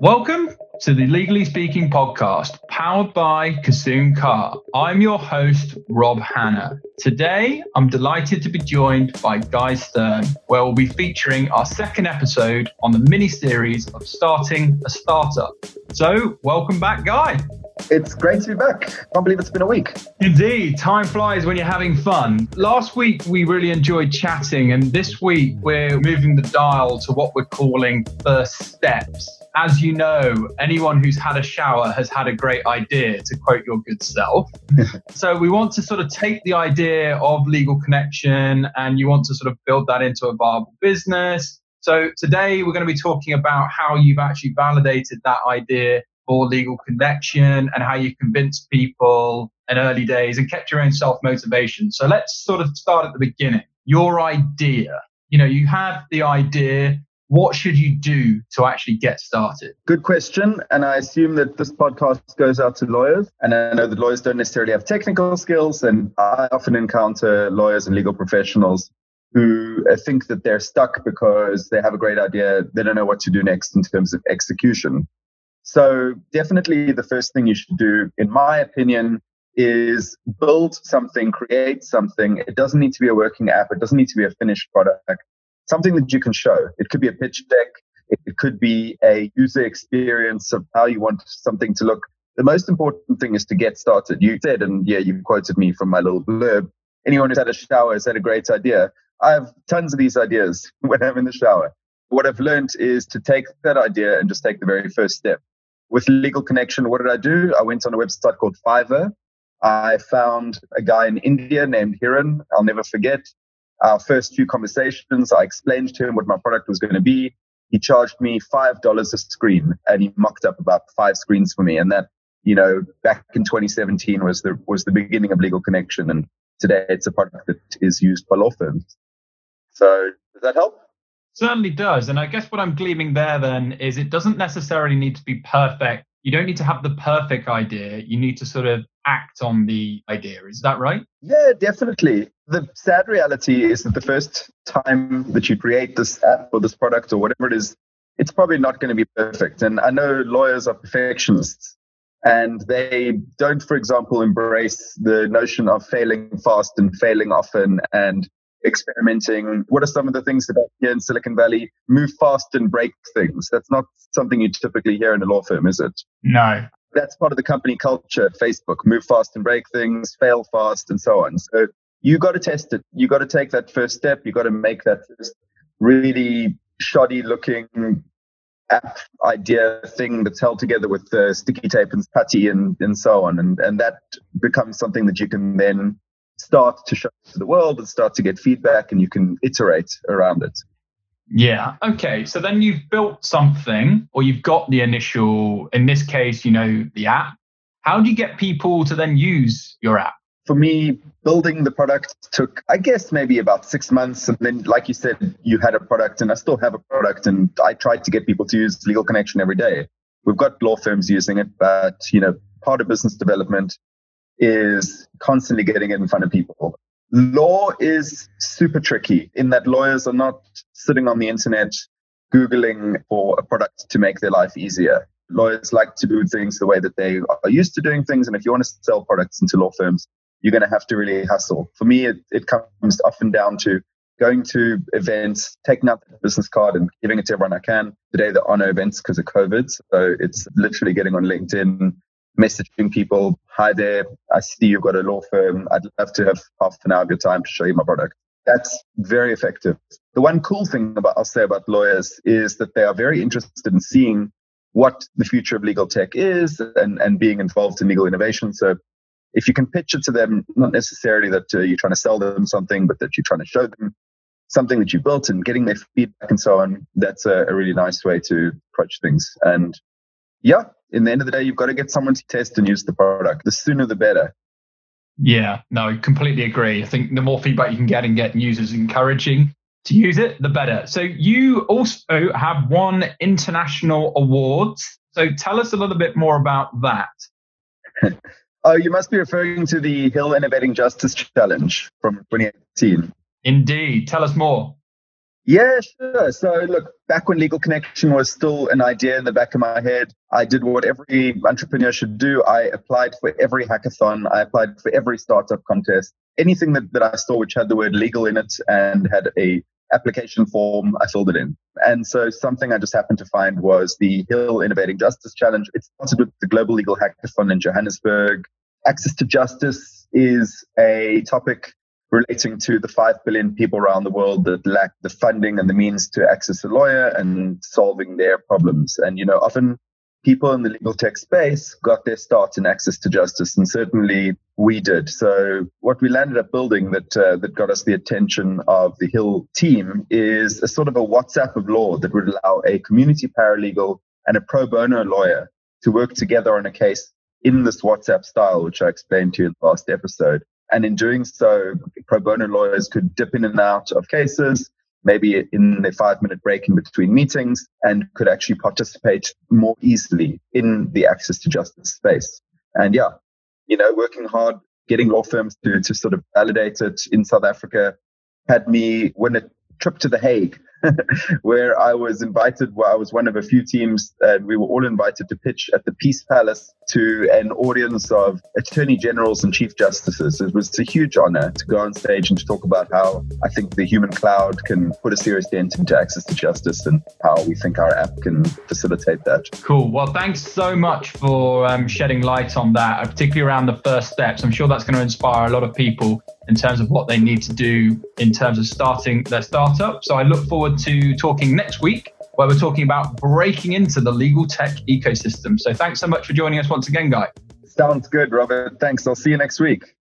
Welcome to the Legally Speaking podcast, powered by Kissoon Carr. I'm your host, Rob Hanna. Today, I'm delighted to be joined by Guy Stern, where we'll be featuring our second episode on the mini series of starting a startup. So, welcome back, Guy. It's great to be back. Can't believe it's been a week. Indeed, time flies when you're having fun. Last week we really enjoyed chatting, and this week we're moving the dial to what we're calling first steps. As you know, anyone who's had a shower has had a great idea, to quote your good self. so we want to sort of take the idea of legal connection and you want to sort of build that into a viable business. So today we're going to be talking about how you've actually validated that idea for legal connection and how you convinced people in early days and kept your own self motivation. So let's sort of start at the beginning. Your idea. You know, you have the idea. What should you do to actually get started? Good question. And I assume that this podcast goes out to lawyers. And I know that lawyers don't necessarily have technical skills. And I often encounter lawyers and legal professionals who uh, think that they're stuck because they have a great idea. They don't know what to do next in terms of execution. So definitely the first thing you should do, in my opinion, is build something, create something. It doesn't need to be a working app. It doesn't need to be a finished product. Something that you can show. It could be a pitch deck. It could be a user experience of how you want something to look. The most important thing is to get started. You said, and yeah, you quoted me from my little blurb. Anyone who's had a shower has had a great idea. I have tons of these ideas when I'm in the shower. What I've learned is to take that idea and just take the very first step with Legal Connection, what did I do? I went on a website called Fiverr. I found a guy in India named Hiran. I'll never forget our first few conversations. I explained to him what my product was going to be. He charged me $5 a screen and he mocked up about five screens for me. And that, you know, back in 2017 was the, was the beginning of Legal Connection. And today it's a product that is used by law firms. So does that help? Certainly does. And I guess what I'm gleaming there then is it doesn't necessarily need to be perfect. You don't need to have the perfect idea. You need to sort of act on the idea. Is that right? Yeah, definitely. The sad reality is that the first time that you create this app or this product or whatever it is, it's probably not going to be perfect. And I know lawyers are perfectionists and they don't, for example, embrace the notion of failing fast and failing often and experimenting. What are some of the things that here in Silicon Valley move fast and break things? That's not something you typically hear in a law firm, is it? No. That's part of the company culture Facebook move fast and break things, fail fast, and so on. So you got to test it. You got to take that first step. You got to make that really shoddy looking app idea thing that's held together with uh, sticky tape and putty and, and so on. And, and that becomes something that you can then start to show to the world and start to get feedback and you can iterate around it. Yeah. Okay. So then you've built something or you've got the initial, in this case, you know, the app. How do you get people to then use your app? For me, building the product took, I guess, maybe about six months. And then, like you said, you had a product, and I still have a product. And I tried to get people to use Legal Connection every day. We've got law firms using it, but, you know, part of business development is constantly getting it in front of people. Law is super tricky in that lawyers are not sitting on the internet Googling for a product to make their life easier. Lawyers like to do things the way that they are used to doing things. And if you want to sell products into law firms, you're going to have to really hustle. For me, it, it comes often down to going to events, taking out the business card and giving it to everyone I can. Today, there are no events because of COVID. So it's literally getting on LinkedIn, messaging people, hi there, I see you've got a law firm. I'd love to have half an hour of your time to show you my product. That's very effective. The one cool thing about I'll say about lawyers is that they are very interested in seeing what the future of legal tech is and, and being involved in legal innovation. So if you can pitch it to them, not necessarily that uh, you're trying to sell them something, but that you're trying to show them something that you built and getting their feedback and so on, that's a, a really nice way to approach things. And yeah, in the end of the day, you've got to get someone to test and use the product. The sooner the better. Yeah, no, completely agree. I think the more feedback you can get and get users encouraging to use it, the better. So you also have won international awards. So tell us a little bit more about that. oh, you must be referring to the HiiL Innovating Justice Challenge from 2018. Indeed. Tell us more. Yeah, sure. So, look, back when Legal Connection was still an idea in the back of my head, I did what every entrepreneur should do. I applied for every hackathon, I applied for every startup contest, anything that, that I saw which had the word legal in it and had a application form, I filled it in. And so something I just happened to find was the HiiL Innovating Justice Challenge. It started with the Global Legal Hackathon in Johannesburg. Access to justice is a topic relating to the 5 billion people around the world that lack the funding and the means to access a lawyer and solving their problems. And, you know, often people in the legal tech space got their start in access to justice, and certainly we did. So, what we landed up building that uh, that got us the attention of the HiiL team is a sort of a WhatsApp of law that would allow a community paralegal and a pro bono lawyer to work together on a case in this WhatsApp style, which I explained to you in the last episode. And in doing so, pro bono lawyers could dip in and out of cases, maybe in a five minute break in between meetings, and could actually participate more easily in the access to justice space. And yeah, you know, working hard, getting law firms to, to sort of validate it in South Africa had me win a trip to The Hague where I was invited. Well, I was one of a few teams, and we were all invited to pitch at the Peace Palace to an audience of attorney generals and chief justices. It was a huge honor to go on stage and to talk about how I think the human cloud can put a serious dent into access to justice and how we think our app can facilitate that. Cool. Well, thanks so much for um, shedding light on that, particularly around the first steps. I'm sure that's going to inspire a lot of people in terms of what they need to do in terms of starting their startup. So I look forward to talking next week where we're talking about breaking into the legal tech ecosystem. So thanks so much for joining us once again, Guy. Sounds good, Robert. Thanks. I'll see you next week.